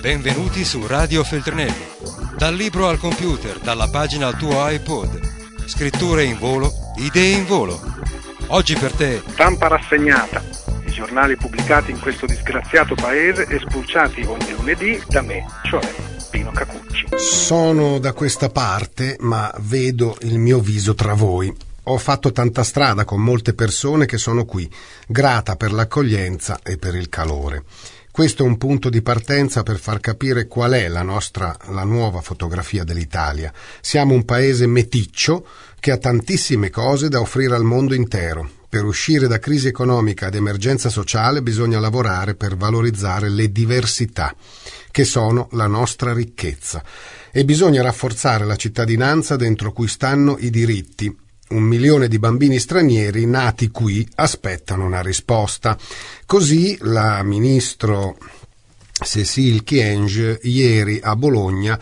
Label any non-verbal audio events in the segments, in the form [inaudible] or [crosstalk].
Benvenuti su Radio Feltrinelli. Dal libro al computer, dalla pagina al tuo iPod. Scritture in volo, idee in volo. Oggi per te. Stampa rassegnata. I giornali pubblicati in questo disgraziato paese e spulciati ogni lunedì da me, cioè Pino Cacucci. Sono da questa parte, ma vedo il mio viso tra voi. Ho fatto tanta strada con molte persone che sono qui, grata per l'accoglienza e per il calore. Questo è un punto di partenza per far capire qual è la nostra, la nuova fotografia dell'Italia. Siamo un paese meticcio che ha tantissime cose da offrire al mondo intero. Per uscire da crisi economica ed emergenza sociale bisogna lavorare per valorizzare le diversità, che sono la nostra ricchezza. E bisogna rafforzare la cittadinanza dentro cui stanno i diritti, un milione di bambini stranieri nati qui aspettano una risposta. Così la ministro Cécile Kienge ieri a Bologna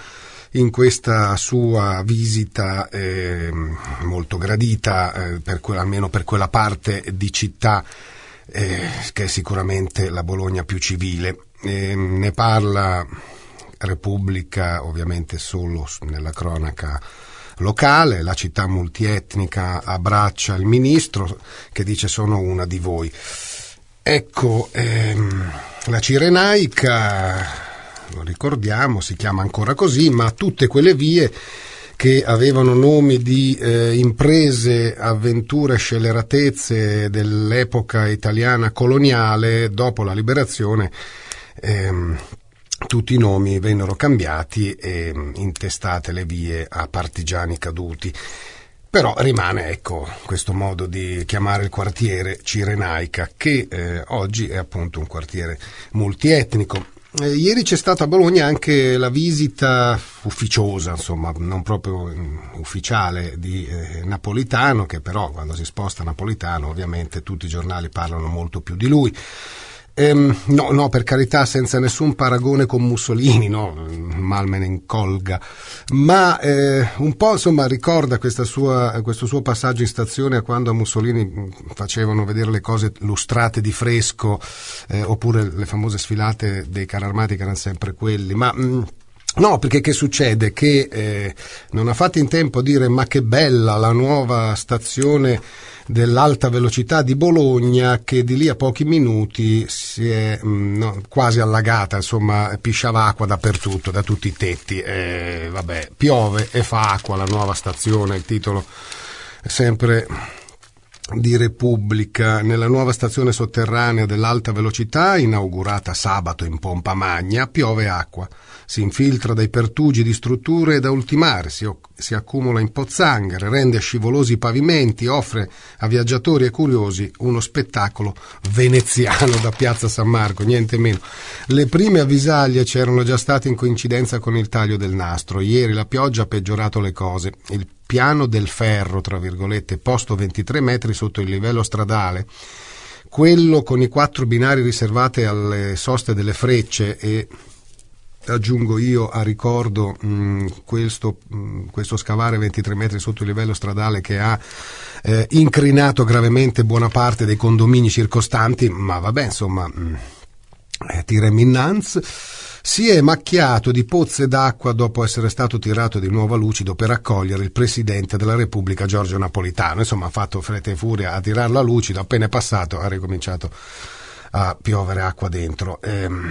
in questa sua visita eh, molto gradita, eh, per que- almeno per quella parte di città eh, che è sicuramente la Bologna più civile. ne parla Repubblica ovviamente solo nella cronaca locale, la città multietnica abbraccia il ministro che dice sono una di voi. Ecco, ehm, la Cirenaica, lo ricordiamo, si chiama ancora così, ma tutte quelle vie che avevano nomi di eh, imprese, avventure, scelleratezze dell'epoca italiana coloniale dopo la liberazione, ehm, tutti i nomi vennero cambiati e mm, intestate le vie a partigiani caduti. Però rimane ecco, questo modo di chiamare il quartiere Cirenaica, che eh, oggi è appunto un quartiere multietnico. Eh, ieri c'è stata a Bologna anche la visita ufficiosa, insomma, non proprio um, ufficiale, di eh, Napolitano, che però quando si sposta Napolitano ovviamente tutti i giornali parlano molto più di lui. Ehm, no, no, per carità, senza nessun paragone con Mussolini, no, mal me ne incolga, ma eh, un po' insomma ricorda sua, questo suo passaggio in stazione a quando a Mussolini facevano vedere le cose lustrate di fresco, eh, oppure le famose sfilate dei carri armati che erano sempre quelli, ma... Mh, mm, No, perché che succede? Che eh, non ha fatto in tempo a dire ma che bella la nuova stazione dell'alta velocità di Bologna che di lì a pochi minuti si è mh, mm, no, quasi allagata, insomma pisciava acqua dappertutto, da tutti i tetti. Eh, vabbè, piove e fa acqua la nuova stazione, il titolo è sempre di Repubblica nella nuova stazione sotterranea dell'alta velocità inaugurata sabato in pompa magna piove acqua si infiltra dai pertugi di strutture da ultimare, si, si accumula in pozzanghere, rende scivolosi i pavimenti, offre a viaggiatori e curiosi uno spettacolo veneziano da Piazza San Marco, niente meno. Le prime avvisaglie c'erano già state in coincidenza con il taglio del nastro. Ieri la pioggia ha peggiorato le cose. Il piano del ferro, tra virgolette, posto 23 metri sotto il livello stradale, quello con i quattro binari riservati alle soste delle frecce e aggiungo io a ricordo mh, mm, questo, mh, mm, questo, scavare 23 metri sotto il livello stradale che ha eh, incrinato gravemente buona parte dei condomini circostanti, ma vabbè, insomma, mh, mm, eh, tirem innanzi. Si è macchiato di pozze d'acqua dopo essere stato tirato di nuovo a lucido per accogliere il Presidente della Repubblica Giorgio Napolitano. Insomma, ha fatto fretta e furia a tirarlo a lucido, appena è passato ha ricominciato a piovere acqua dentro. Ehm,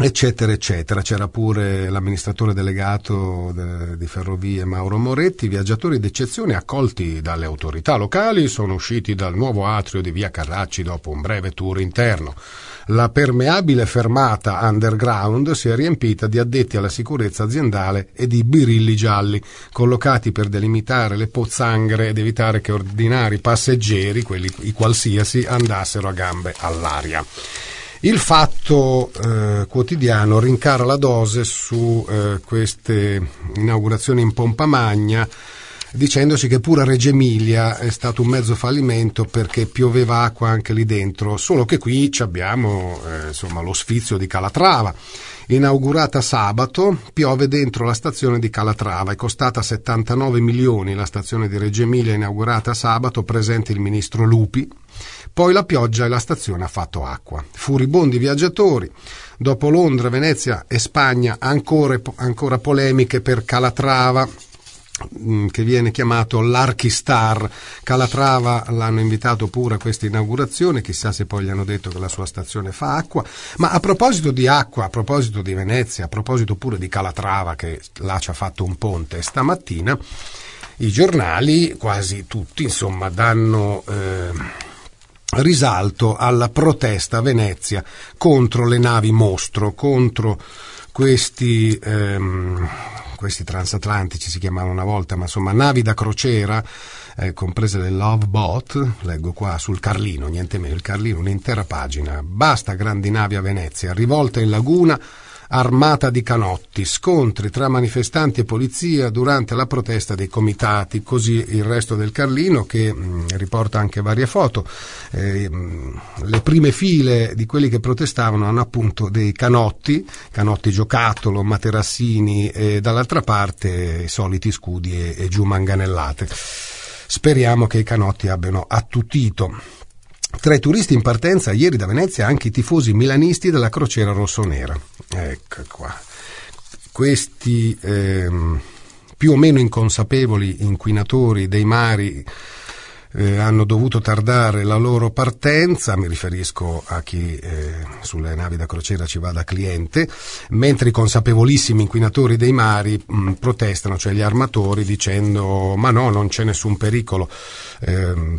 eccetera eccetera. C'era pure l'amministratore delegato de, di ferrovie Mauro Moretti viaggiatori d'eccezione accolti dalle autorità locali sono usciti dal nuovo atrio di via Carracci dopo un breve tour interno. La permeabile fermata underground si è riempita di addetti alla sicurezza aziendale e di birilli gialli collocati per delimitare le pozzanghere ed evitare che ordinari passeggeri quelli i qualsiasi andassero a gambe all'aria il fatto eh, quotidiano rincara la dose su eh, queste inaugurazioni in pompa magna dicendoci che pure a Reggio Emilia è stato un mezzo fallimento perché pioveva acqua anche lì dentro, solo che qui abbiamo eh, insomma, lo sfizio di Calatrava. Inaugurata sabato, piove dentro la stazione di Calatrava, è costata 79 milioni. La stazione di Reggio Emilia inaugurata sabato, presente il ministro Lupi, Poi la pioggia e la stazione ha fatto acqua. Furibondi viaggiatori. Dopo Londra, Venezia e Spagna ancora, ancora polemiche per Calatrava mm, che viene chiamato l'Archistar. Calatrava l'hanno invitato pure a questa inaugurazione, chissà se poi gli hanno detto che la sua stazione fa acqua. Ma a proposito di acqua, a proposito di Venezia, a proposito pure di Calatrava che là ci ha fatto un ponte stamattina, i giornali, quasi tutti, insomma, danno... Eh, risalto alla protesta a Venezia contro le navi mostro, contro questi, ehm, questi transatlantici si chiamavano una volta, ma insomma navi da crociera, eh, comprese le Love Boat, leggo qua sul Carlino, niente meno, il Carlino, un'intera pagina, basta grandi navi a Venezia, rivolta in laguna, armata di canotti, scontri tra manifestanti e polizia durante la protesta dei comitati, così il resto del Carlino che mm, riporta anche varie foto. Eh, mm, le prime file di quelli che protestavano hanno appunto dei canotti, canotti giocattolo, materassini e dall'altra parte i soliti scudi e giù manganellate. Speriamo che i canotti abbiano attutito. Tra i turisti in partenza ieri da Venezia anche i tifosi milanisti della crociera rossonera. Ecco qua. Questi ehm, più o meno inconsapevoli inquinatori dei mari eh, hanno dovuto tardare la loro partenza, mi riferisco a chi eh, sulle navi da crociera ci va da cliente, mentre i consapevolissimi inquinatori dei mari mh, protestano, cioè gli armatori, dicendo ma no, non c'è nessun pericolo. Eh,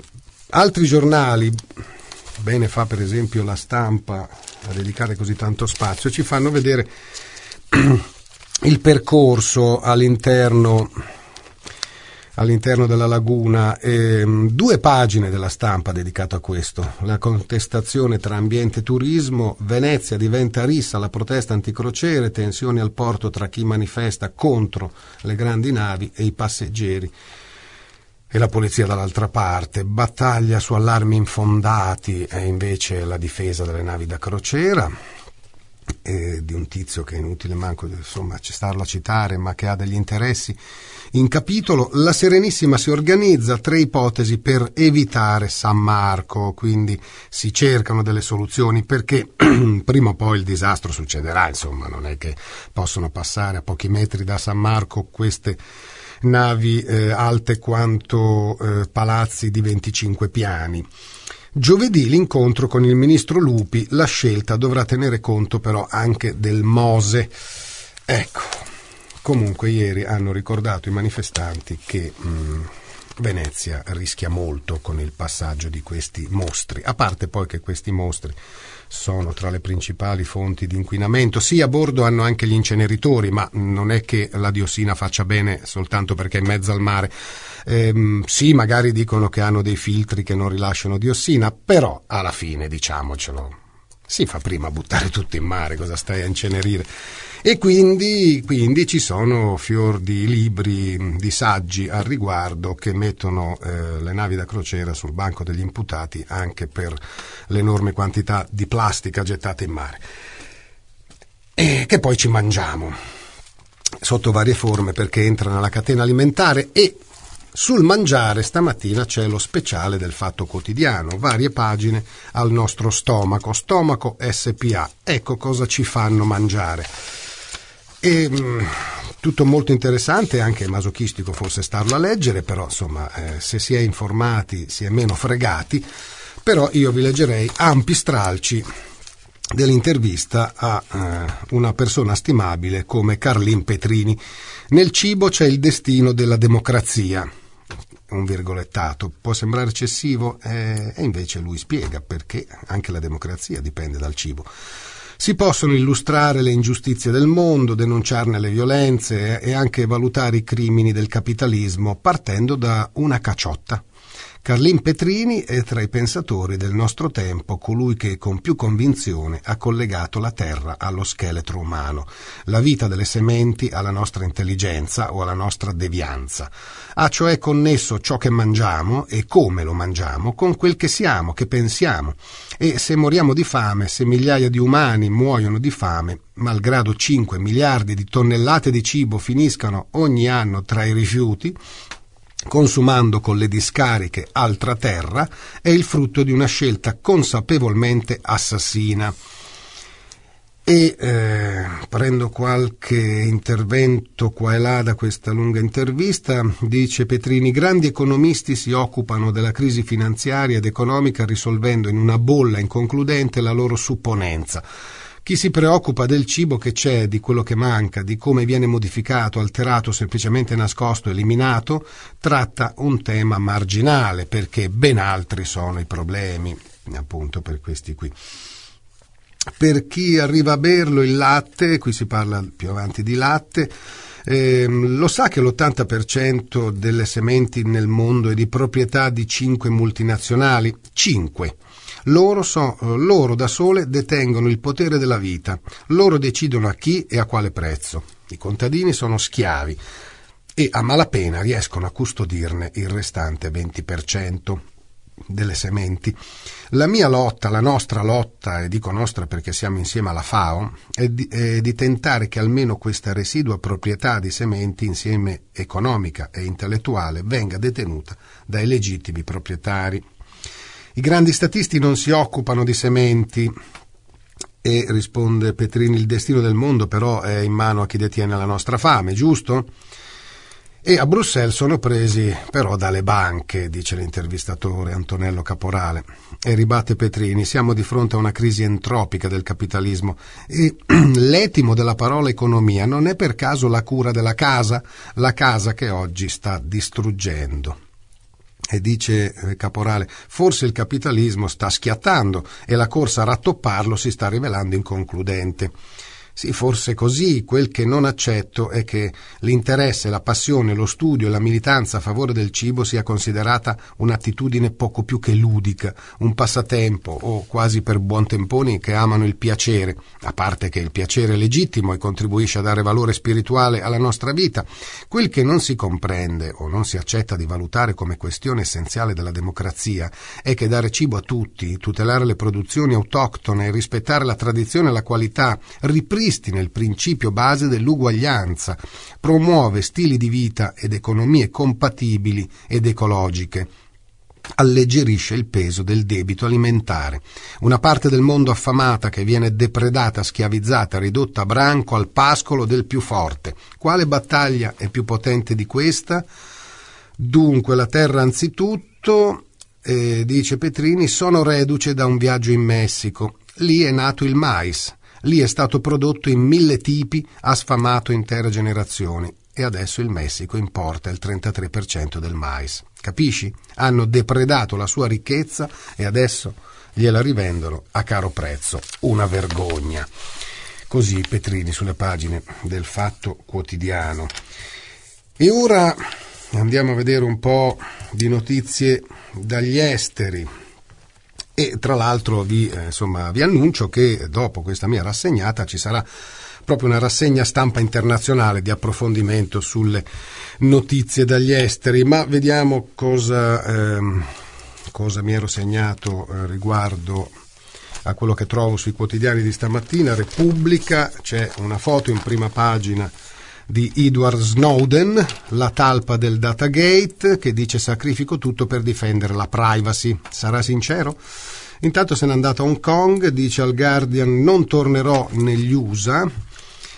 Altri giornali, bene fa per esempio la stampa a dedicare così tanto spazio, ci fanno vedere [clears throat] il percorso all'interno, all'interno della laguna, eh, due pagine della stampa dedicato a questo, la contestazione tra ambiente e turismo, Venezia diventa rissa, la protesta anticrociere, tensioni al porto tra chi manifesta contro le grandi navi e i passeggeri e la polizia dall'altra parte, battaglia su allarmi infondati. E invece la difesa delle navi da crociera. E di un tizio che è inutile manco insomma starlo a citare ma che ha degli interessi in capitolo. La Serenissima si organizza tre ipotesi per evitare San Marco. Quindi si cercano delle soluzioni perché [clears throat] prima o poi il disastro succederà insomma. Non è che possono passare a pochi metri da San Marco queste navi eh, alte quanto eh, palazzi di 25 piani. Giovedì l'incontro con il ministro Lupi, la scelta dovrà tenere conto però anche del Mose. Ecco, comunque ieri hanno ricordato i manifestanti che mh, mm, Venezia rischia molto con il passaggio di questi mostri, a parte poi che questi mostri sono tra le principali fonti di inquinamento. Sì, a bordo hanno anche gli inceneritori, ma non è che la diossina faccia bene soltanto perché è in mezzo al mare. Ehm, sì, magari dicono che hanno dei filtri che non rilasciano diossina, però alla fine, diciamocelo, si fa prima a buttare tutto in mare, cosa stai a incenerire? E quindi, quindi, ci sono fior di libri, di saggi al riguardo che mettono eh, le navi da crociera sul banco degli imputati anche per l'enorme quantità di plastica gettata in mare. E che poi ci mangiamo sotto varie forme perché entra nella catena alimentare e sul mangiare stamattina c'è lo speciale del Fatto Quotidiano, varie pagine al nostro stomaco, stomaco SPA. Ecco cosa ci fanno mangiare. E, mm, tutto molto interessante, anche masochistico forse starlo a leggere, però insomma eh, se si è informati si è meno fregati, però io vi leggerei ampi stralci dell'intervista a eh, una persona stimabile come Carlin Petrini. Nel cibo c'è il destino della democrazia. Un virgolettato può sembrare eccessivo eh, e invece lui spiega perché anche la democrazia dipende dal cibo. Si possono illustrare le ingiustizie del mondo, denunciarne le violenze e anche valutare i crimini del capitalismo partendo da una caciotta. Carlin Petrini è tra i pensatori del nostro tempo colui che con più convinzione ha collegato la Terra allo scheletro umano, la vita delle sementi alla nostra intelligenza o alla nostra devianza. Ha cioè connesso ciò che mangiamo e come lo mangiamo con quel che siamo, che pensiamo. E se moriamo di fame, se migliaia di umani muoiono di fame, malgrado 5 miliardi di tonnellate di cibo finiscano ogni anno tra i rifiuti, consumando con le discariche altra terra, è il frutto di una scelta consapevolmente assassina. E eh, prendo qualche intervento qua e là da questa lunga intervista, dice Petrini, grandi economisti si occupano della crisi finanziaria ed economica risolvendo in una bolla inconcludente la loro supponenza. Chi si preoccupa del cibo che c'è, di quello che manca, di come viene modificato, alterato, semplicemente nascosto, eliminato, tratta un tema marginale, perché ben altri sono i problemi, appunto per questi qui. Per chi arriva a berlo il latte, qui si parla più avanti di latte, eh, lo sa che l'80% delle sementi nel mondo è di proprietà di 5 multinazionali? 5. Loro, so, loro da sole detengono il potere della vita, loro decidono a chi e a quale prezzo. I contadini sono schiavi e a malapena riescono a custodirne il restante 20% delle sementi. La mia lotta, la nostra lotta, e dico nostra perché siamo insieme alla FAO, è di, è di, tentare che almeno questa residua proprietà di sementi, insieme economica e intellettuale, venga detenuta dai legittimi proprietari. I grandi statisti non si occupano di sementi e risponde Petrini il destino del mondo però è in mano a chi detiene la nostra fame, giusto? E a Bruxelles sono presi però dalle banche, dice l'intervistatore Antonello Caporale. E ribatte Petrini, siamo di fronte a una crisi entropica del capitalismo e [clears throat] l'etimo della parola economia non è per caso la cura della casa, la casa che oggi sta distruggendo. E dice eh, Caporale, forse il capitalismo sta schiattando e la corsa a rattopparlo si sta rivelando inconcludente. Sì, forse così, quel che non accetto è che l'interesse, la passione, lo studio e la militanza a favore del cibo sia considerata un'attitudine poco più che ludica, un passatempo o quasi per buontemponi che amano il piacere, a parte che il piacere è legittimo e contribuisce a dare valore spirituale alla nostra vita. Quel che non si comprende o non si accetta di valutare come questione essenziale della democrazia è che dare cibo a tutti, tutelare le produzioni autoctone rispettare la tradizione e la qualità ripristina ripristina il principio base dell'uguaglianza, promuove stili di vita ed economie compatibili ed ecologiche alleggerisce il peso del debito alimentare. Una parte del mondo affamata che viene depredata, schiavizzata, ridotta a branco al pascolo del più forte. Quale battaglia è più potente di questa? Dunque la terra anzitutto, eh, dice Petrini, sono reduce da un viaggio in Messico. Lì è nato il mais. Lì è stato prodotto in mille tipi, ha sfamato intere generazioni e adesso il Messico importa il 33% del mais. Capisci? Hanno depredato la sua ricchezza e adesso gliela rivendono a caro prezzo. Una vergogna. Così Petrini sulle pagine del Fatto Quotidiano. E ora andiamo a vedere un po' di notizie dagli esteri. E tra l'altro vi, eh, insomma, vi annuncio che dopo questa mia rassegnata ci sarà proprio una rassegna stampa internazionale di approfondimento sulle notizie dagli esteri, ma vediamo cosa, ehm, cosa mi ero segnato eh, riguardo a quello che trovo sui quotidiani di stamattina. Repubblica, c'è una foto in prima pagina di Edward Snowden, la talpa del Datagate, che dice sacrifico tutto per difendere la privacy. Sarà sincero? Intanto se n'è andato a Hong Kong, dice al Guardian non tornerò negli USA.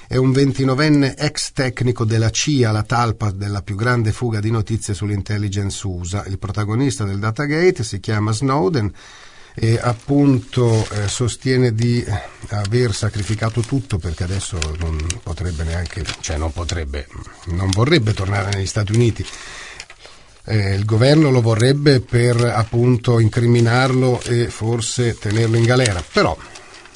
È un 29enne ex tecnico della CIA, la talpa della più grande fuga di notizie sull'intelligence USA. Il protagonista del Datagate si chiama Snowden e appunto eh, sostiene di aver sacrificato tutto perché adesso non potrebbe neanche, cioè non potrebbe, non vorrebbe tornare negli Stati Uniti. Eh, il governo lo vorrebbe per appunto incriminarlo e forse tenerlo in galera, però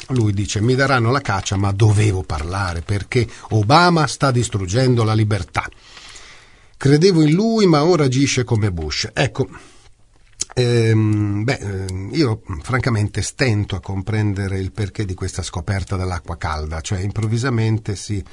lui dice mi daranno la caccia ma dovevo parlare perché Obama sta distruggendo la libertà. Credevo in lui ma ora agisce come Bush. Ecco, Ehm, beh, ehm, io francamente stento a comprendere il perché di questa scoperta dell'acqua calda, cioè improvvisamente si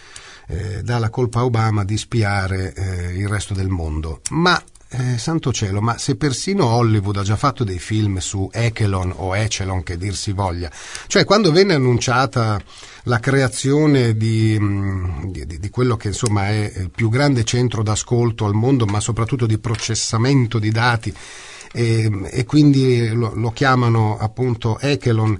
eh, dà la colpa a Obama di spiare eh, il resto del mondo, ma eh, santo cielo, ma se persino Hollywood ha già fatto dei film su Echelon o Echelon, che dir si voglia, cioè quando venne annunciata la creazione di, di, di, quello che insomma è il più grande centro d'ascolto al mondo, ma soprattutto di processamento di dati, e, e quindi lo, lo chiamano appunto Echelon,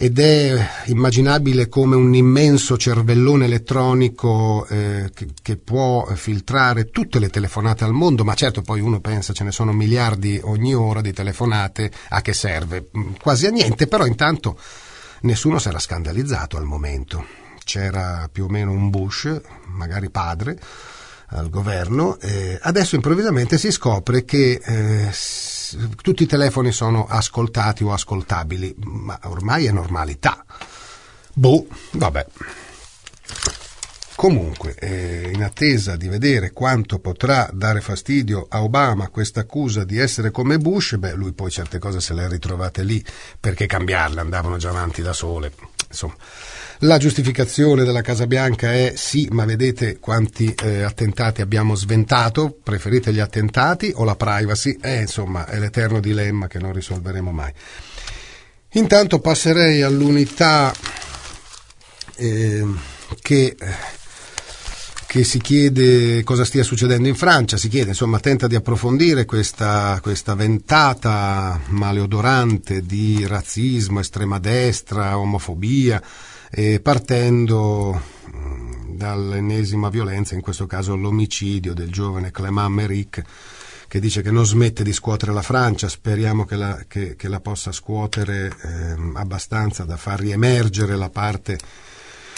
ed è immaginabile come un immenso cervellone elettronico eh, che, che, può filtrare tutte le telefonate al mondo, ma certo poi uno pensa ce ne sono miliardi ogni ora di telefonate, a che serve? Mm, quasi a niente, però intanto nessuno si era scandalizzato al momento. C'era più o meno un Bush, magari padre, al governo, eh, adesso improvvisamente si scopre che eh, tutti i telefoni sono ascoltati o ascoltabili, ma ormai è normalità. Boh, vabbè. Comunque, eh, in attesa di vedere quanto potrà dare fastidio a Obama questa accusa di essere come Bush, beh, lui poi certe cose se le ha ritrovate lì, perché cambiarle andavano già avanti da sole. Insomma, la giustificazione della Casa Bianca è sì, ma vedete quanti eh, attentati abbiamo sventato, preferite gli attentati o la privacy? Eh, insomma, è l'eterno dilemma che non risolveremo mai. Intanto passerei all'unità eh, che che si chiede cosa stia succedendo in Francia, si chiede, insomma, tenta di approfondire questa, questa ventata maleodorante di razzismo, estrema destra, omofobia, eh, partendo mm, dall'ennesima violenza, in questo caso l'omicidio del giovane Clément Méric, che dice che non smette di scuotere la Francia, speriamo che la, che, che la possa scuotere eh, abbastanza da far riemergere la parte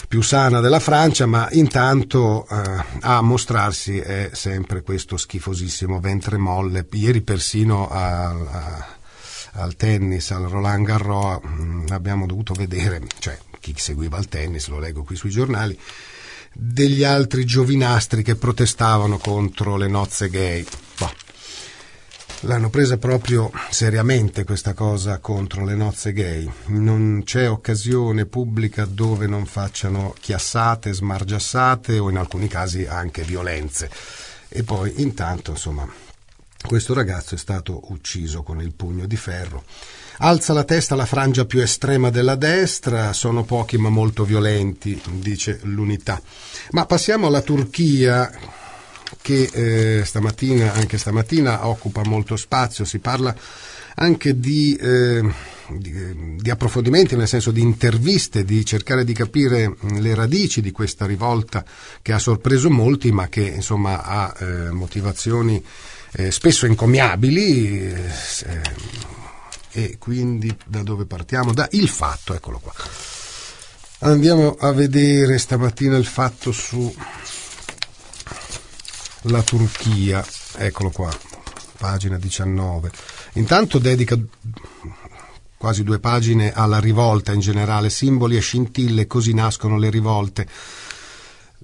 più sana della Francia, ma intanto eh, a mostrarsi è sempre questo schifosissimo ventre molle. Ieri persino a, a, al tennis, al Roland Garros, mm, abbiamo dovuto vedere, cioè chi seguiva il tennis, lo leggo qui sui giornali, degli altri giovinastri che protestavano contro le nozze gay. Boh. L'hanno presa proprio seriamente questa cosa contro le nozze gay. Non c'è occasione pubblica dove non facciano chiassate, smargiassate o in alcuni casi anche violenze. E poi intanto, insomma, questo ragazzo è stato ucciso con il pugno di ferro Alza la testa la frangia più estrema della destra, sono pochi ma molto violenti, dice l'unità. Ma passiamo alla Turchia che eh, stamattina, anche stamattina occupa molto spazio, si parla anche di, eh, di, di, approfondimenti, nel senso di interviste, di cercare di capire le radici di questa rivolta che ha sorpreso molti, ma che insomma ha eh, motivazioni eh, spesso incommiabili eh, e quindi da dove partiamo? Da il fatto, eccolo qua. Andiamo a vedere stamattina il fatto su la Turchia, eccolo qua, pagina 19. Intanto dedica quasi due pagine alla rivolta in generale, simboli e scintille, così nascono le rivolte.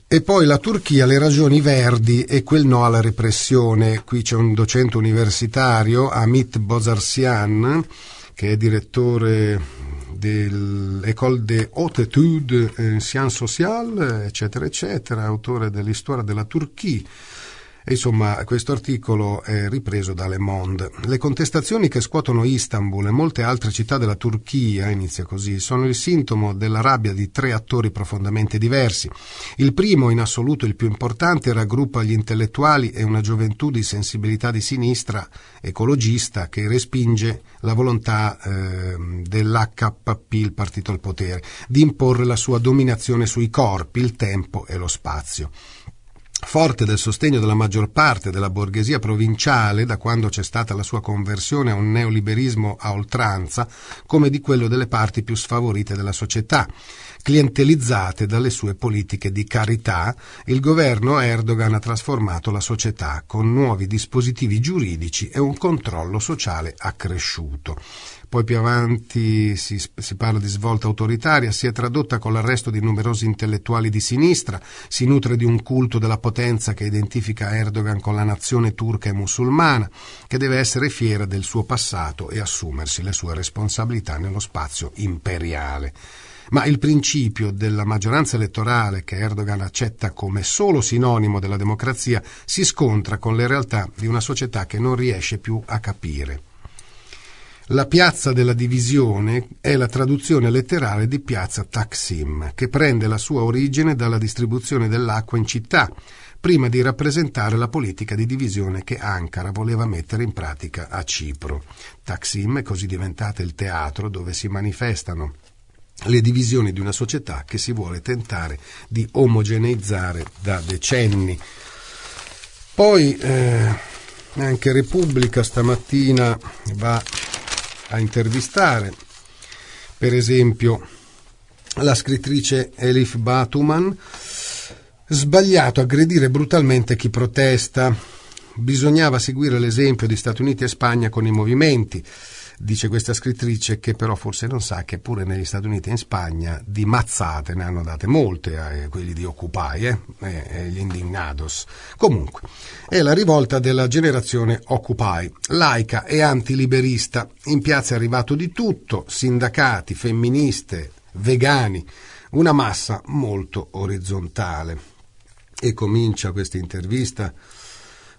E poi la Turchia, le ragioni verdi e quel no alla repressione. Qui c'è un docente universitario, Amit Bozarsian, che è direttore dell'École des Hautes Études en Sciences Sociales, eccetera, eccetera, autore dell'Histoire della Turchia insomma, questo articolo è ripreso da Le Monde. Le contestazioni che scuotono Istanbul e molte altre città della Turchia, inizia così, sono il sintomo della rabbia di tre attori profondamente diversi. Il primo, in assoluto il più importante, raggruppa gli intellettuali e una gioventù di sensibilità di sinistra ecologista che respinge la volontà eh, dell'HP, il partito al potere, di imporre la sua dominazione sui corpi, il tempo e lo spazio. Forte del sostegno della maggior parte della borghesia provinciale da quando c'è stata la sua conversione a un neoliberismo a oltranza, come di quello delle parti più sfavorite della società, clientelizzate dalle sue politiche di carità, il governo Erdogan ha trasformato la società con nuovi dispositivi giuridici e un controllo sociale accresciuto. poi più avanti si, si, parla di svolta autoritaria, si è tradotta con l'arresto di numerosi intellettuali di sinistra, si nutre di un culto della potenza che identifica Erdogan con la nazione turca e musulmana, che deve essere fiera del suo passato e assumersi le sue responsabilità nello spazio imperiale. Ma il principio della maggioranza elettorale che Erdogan accetta come solo sinonimo della democrazia si scontra con le realtà di una società che non riesce più a capire. La piazza della divisione è la traduzione letterale di piazza Taksim, che prende la sua origine dalla distribuzione dell'acqua in città, prima di rappresentare la politica di divisione che Ankara voleva mettere in pratica a Cipro. Taksim è così diventata il teatro dove si manifestano le divisioni di una società che si vuole tentare di omogeneizzare da decenni. Poi eh, anche Repubblica stamattina va a intervistare, per esempio, la scrittrice Elif Batuman, sbagliato aggredire brutalmente chi protesta. Bisognava seguire l'esempio di Stati Uniti e Spagna con i movimenti dice questa scrittrice che però forse non sa che pure negli Stati Uniti e in Spagna di mazzate ne hanno date molte a eh, quelli di Occupy, eh, eh, gli indignados. Comunque, è la rivolta della generazione Occupy, laica e antiliberista. In piazza è arrivato di tutto, sindacati, femministe, vegani, una massa molto orizzontale. E comincia questa intervista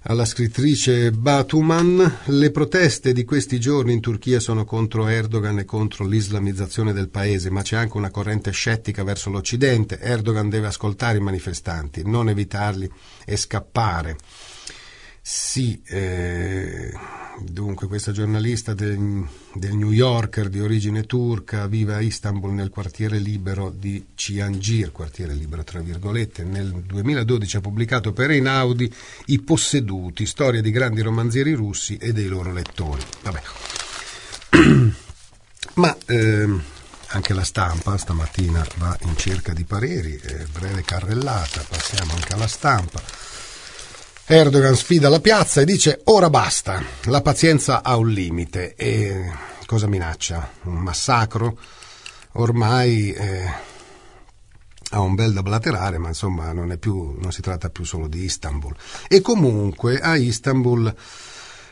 alla scrittrice Batuman, le proteste di questi giorni in Turchia sono contro Erdogan e contro l'islamizzazione del paese, ma c'è anche una corrente scettica verso l'Occidente. Erdogan deve ascoltare i manifestanti, non evitarli e scappare. Sì, eh, dunque questa giornalista del, del, New Yorker di origine turca vive a Istanbul nel quartiere libero di Ciangir, quartiere libero tra virgolette, nel 2012 ha pubblicato per Einaudi I posseduti, storia di grandi romanzieri russi e dei loro lettori. Vabbè. [clears throat] Ma eh, anche la stampa stamattina va in cerca di pareri, eh, breve carrellata, passiamo anche alla stampa. Erdogan sfida la piazza e dice ora basta, la pazienza ha un limite e cosa minaccia? Un massacro? Ormai eh, ha un bel da blaterare, ma insomma non, più, non, si tratta più solo di Istanbul. E comunque a Istanbul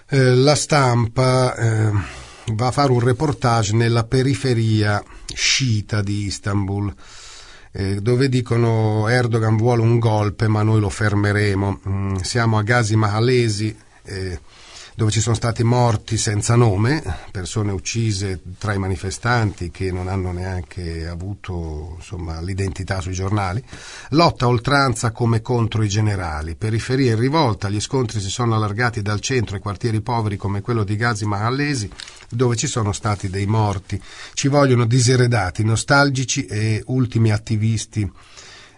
eh, la stampa eh, va a fare un reportage nella periferia sciita di Istanbul eh, dove dicono Erdogan vuole un golpe ma noi lo fermeremo. Mm, siamo a Gazi Mahalesi. Eh, dove ci sono stati morti senza nome, persone uccise tra i manifestanti che non hanno neanche avuto insomma, l'identità sui giornali, lotta oltranza come contro i generali, periferia in rivolta, gli scontri si sono allargati dal centro ai quartieri poveri come quello di Gazi Mahallesi, dove ci sono stati dei morti, ci vogliono diseredati, nostalgici e ultimi attivisti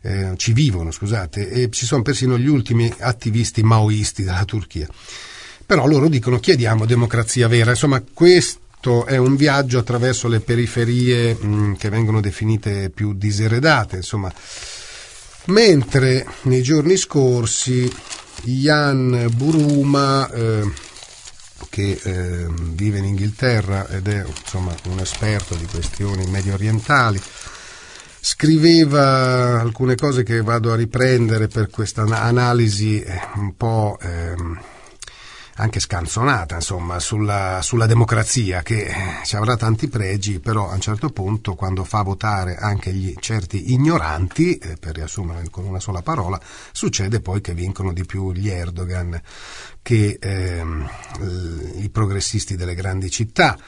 eh, ci vivono, scusate, e ci sono persino gli ultimi attivisti maoisti della Turchia però loro dicono chiediamo democrazia vera. Insomma, questo è un viaggio attraverso le periferie mh, mm, che vengono definite più diseredate, insomma. Mentre nei giorni scorsi Jan Buruma, eh, che eh, vive in Inghilterra ed è insomma, un esperto di questioni medio orientali, scriveva alcune cose che vado a riprendere per questa analisi eh, un po' ehm, anche scanzonata insomma, sulla, sulla, democrazia che eh, ci avrà tanti pregi, però a un certo punto quando fa votare anche gli certi ignoranti, eh, per riassumere con una sola parola, succede poi che vincono di più gli Erdogan che ehm, i progressisti delle grandi città.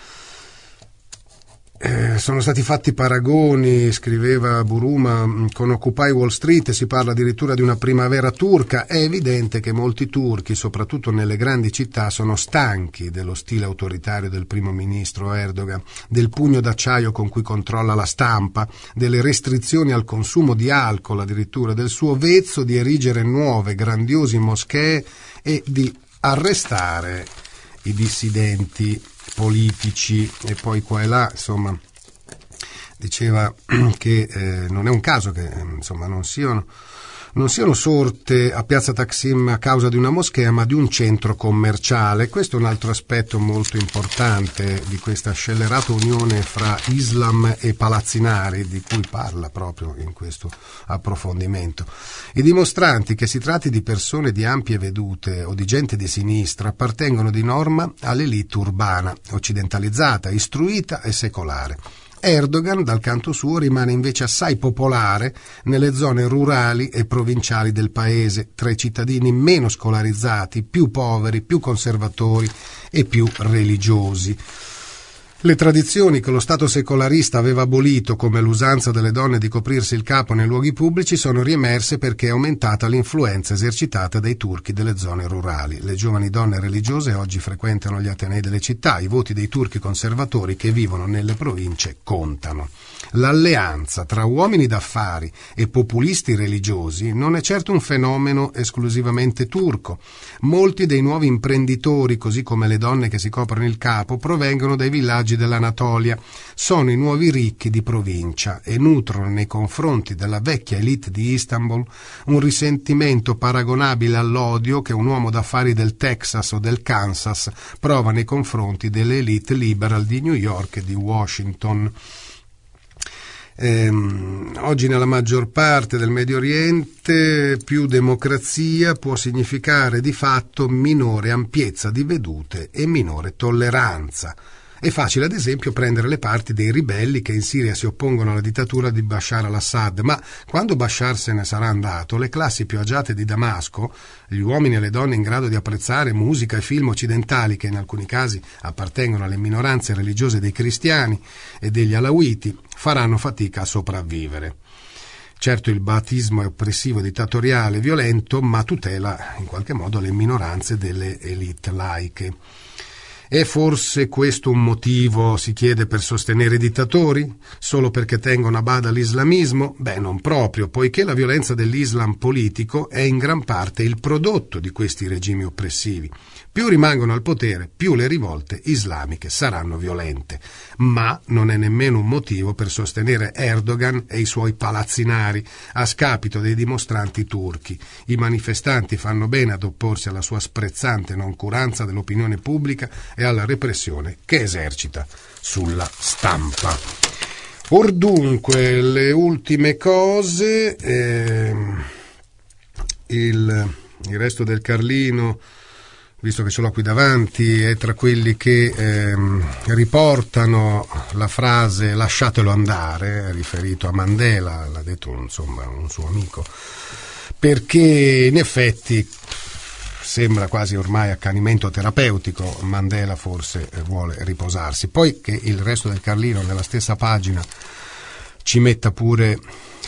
Eh, sono stati fatti paragoni, scriveva Buruma, mm, con Occupy Wall Street, si parla addirittura di una primavera turca. È evidente che molti turchi, soprattutto nelle grandi città, sono stanchi dello stile autoritario del primo ministro Erdogan, del pugno d'acciaio con cui controlla la stampa, delle restrizioni al consumo di alcol, addirittura del suo vezzo di erigere nuove, grandiose moschee e di arrestare i dissidenti politici e poi qua e là, insomma, diceva [clears throat] che eh, non è un caso che insomma, non siano non siano sorte a Piazza Taksim a causa di una moschea, ma di un centro commerciale. Questo è un altro aspetto molto importante di questa scellerata unione fra Islam e palazzinari, di cui parla proprio in questo approfondimento. I dimostranti, che si tratti di persone di ampie vedute o di gente di sinistra, appartengono di norma all'elite urbana, occidentalizzata, istruita e secolare. Erdogan, dal canto suo, rimane invece assai popolare nelle zone rurali e provinciali del paese, tra i cittadini meno scolarizzati, più poveri, più conservatori e più religiosi. Le tradizioni che lo Stato secolarista aveva abolito, come l'usanza delle donne di coprirsi il capo nei luoghi pubblici, sono riemerse perché è aumentata l'influenza esercitata dai turchi delle zone rurali. Le giovani donne religiose oggi frequentano gli atenei delle città, i voti dei turchi conservatori che vivono nelle province contano. L'alleanza tra uomini d'affari e populisti religiosi non è certo un fenomeno esclusivamente turco. Molti dei nuovi imprenditori, così come le donne che si coprono il capo, provengono dai villaggi dell'Anatolia. Sono i nuovi ricchi di provincia e nutrono nei confronti della vecchia elite di Istanbul un risentimento paragonabile all'odio che un uomo d'affari del Texas o del Kansas prova nei confronti delle elite liberal di New York e di Washington. Ehm, oggi nella maggior parte del Medio Oriente più democrazia può significare di fatto minore ampiezza di vedute e minore tolleranza. È facile, ad esempio, prendere le parti dei ribelli che in Siria si oppongono alla dittatura di Bashar al-Assad, ma quando Bashar se ne sarà andato, le classi più agiate di Damasco, gli uomini e le donne in grado di apprezzare musica e film occidentali che in alcuni casi appartengono alle minoranze religiose dei cristiani e degli alawiti, faranno fatica a sopravvivere. Certo il batismo è oppressivo, dittatoriale, violento, ma tutela in qualche modo le minoranze delle elite laiche. È forse questo un motivo, si chiede, per sostenere i dittatori? Solo perché tengono a bada l'islamismo? Beh, non proprio, poiché la violenza dell'Islam politico è in gran parte il prodotto di questi regimi oppressivi. Più rimangono al potere, più le rivolte islamiche saranno violente. Ma non è nemmeno un motivo per sostenere Erdogan e i suoi palazzinari a scapito dei dimostranti turchi. I manifestanti fanno bene ad opporsi alla sua sprezzante noncuranza dell'opinione pubblica e alla repressione che esercita sulla stampa. Or dunque, le ultime cose, eh, il, il resto del Carlino visto che ce l'ho qui davanti, è tra quelli che ehm, riportano la frase lasciatelo andare, riferito a Mandela, l'ha detto insomma un suo amico, perché in effetti sembra quasi ormai accanimento terapeutico, Mandela forse vuole riposarsi. Poi che il resto del Carlino nella stessa pagina ci metta pure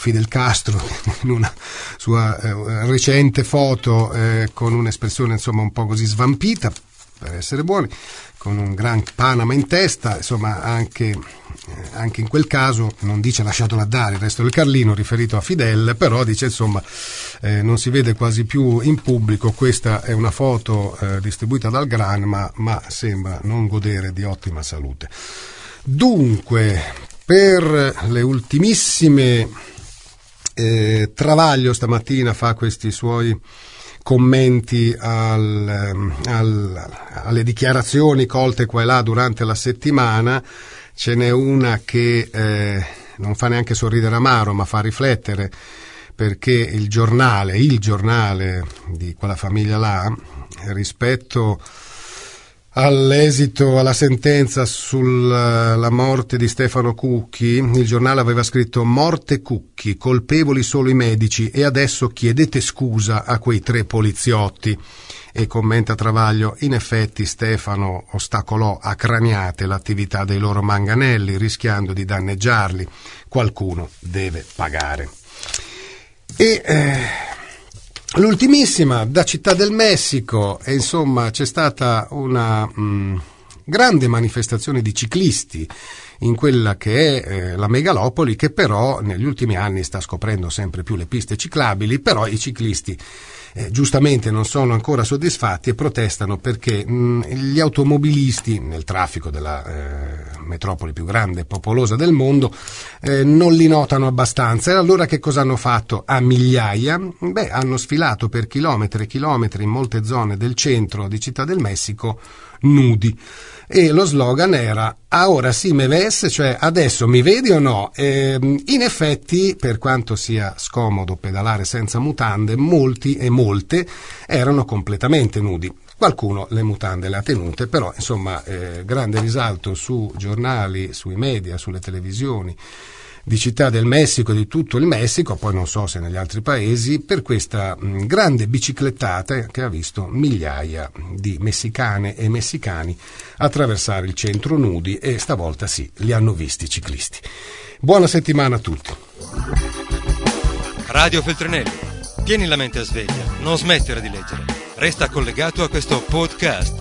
Fidel Castro in una sua eh, recente foto eh, con un'espressione insomma un po' così svampita per essere buoni con un gran Panama in testa, insomma anche, eh, anche, in quel caso non dice lasciatelo andare il resto del Carlino riferito a Fidel, però dice insomma eh, non si vede quasi più in pubblico, questa è una foto eh, distribuita dal Granma ma sembra non godere di ottima salute. Dunque, per le ultimissime eh, Travaglio stamattina fa questi suoi commenti al, ehm, al, alle dichiarazioni colte qua e là durante la settimana. Ce n'è una che eh, non fa neanche sorridere amaro, ma fa riflettere perché il giornale, il giornale di quella famiglia là, rispetto All'esito, alla sentenza sulla morte di Stefano Cucchi, il giornale aveva scritto Morte Cucchi, colpevoli solo i medici e adesso chiedete scusa a quei tre poliziotti. E commenta Travaglio, in effetti Stefano ostacolò a craniate l'attività dei loro manganelli, rischiando di danneggiarli. Qualcuno deve pagare. E... Eh, L'ultimissima da Città del Messico e insomma c'è stata una mh, grande manifestazione di ciclisti in quella che è eh, la megalopoli che però negli ultimi anni sta scoprendo sempre più le piste ciclabili, però i ciclisti eh, giustamente non sono ancora soddisfatti e protestano perché mh, gli automobilisti nel traffico della eh, metropoli più grande e popolosa del mondo eh, non li notano abbastanza. E allora che cosa hanno fatto? A migliaia? Beh, hanno sfilato per chilometri e chilometri in molte zone del centro di Città del Messico nudi e lo slogan era ora sì me ves, cioè adesso mi vedi o no? E, in effetti, per quanto sia scomodo pedalare senza mutande, molti e molte erano completamente nudi. Qualcuno le mutande le ha tenute, però insomma eh, grande risalto su giornali, sui media, sulle televisioni di Città del Messico e di tutto il Messico, poi non so se negli altri paesi, per questa mh, grande biciclettata che ha visto migliaia di messicane e messicani attraversare il centro nudi e stavolta sì, li hanno visti i ciclisti. Buona settimana a tutti. Radio Feltrinelli, tieni la mente a sveglia, non smettere di leggere. Resta collegato a questo podcast.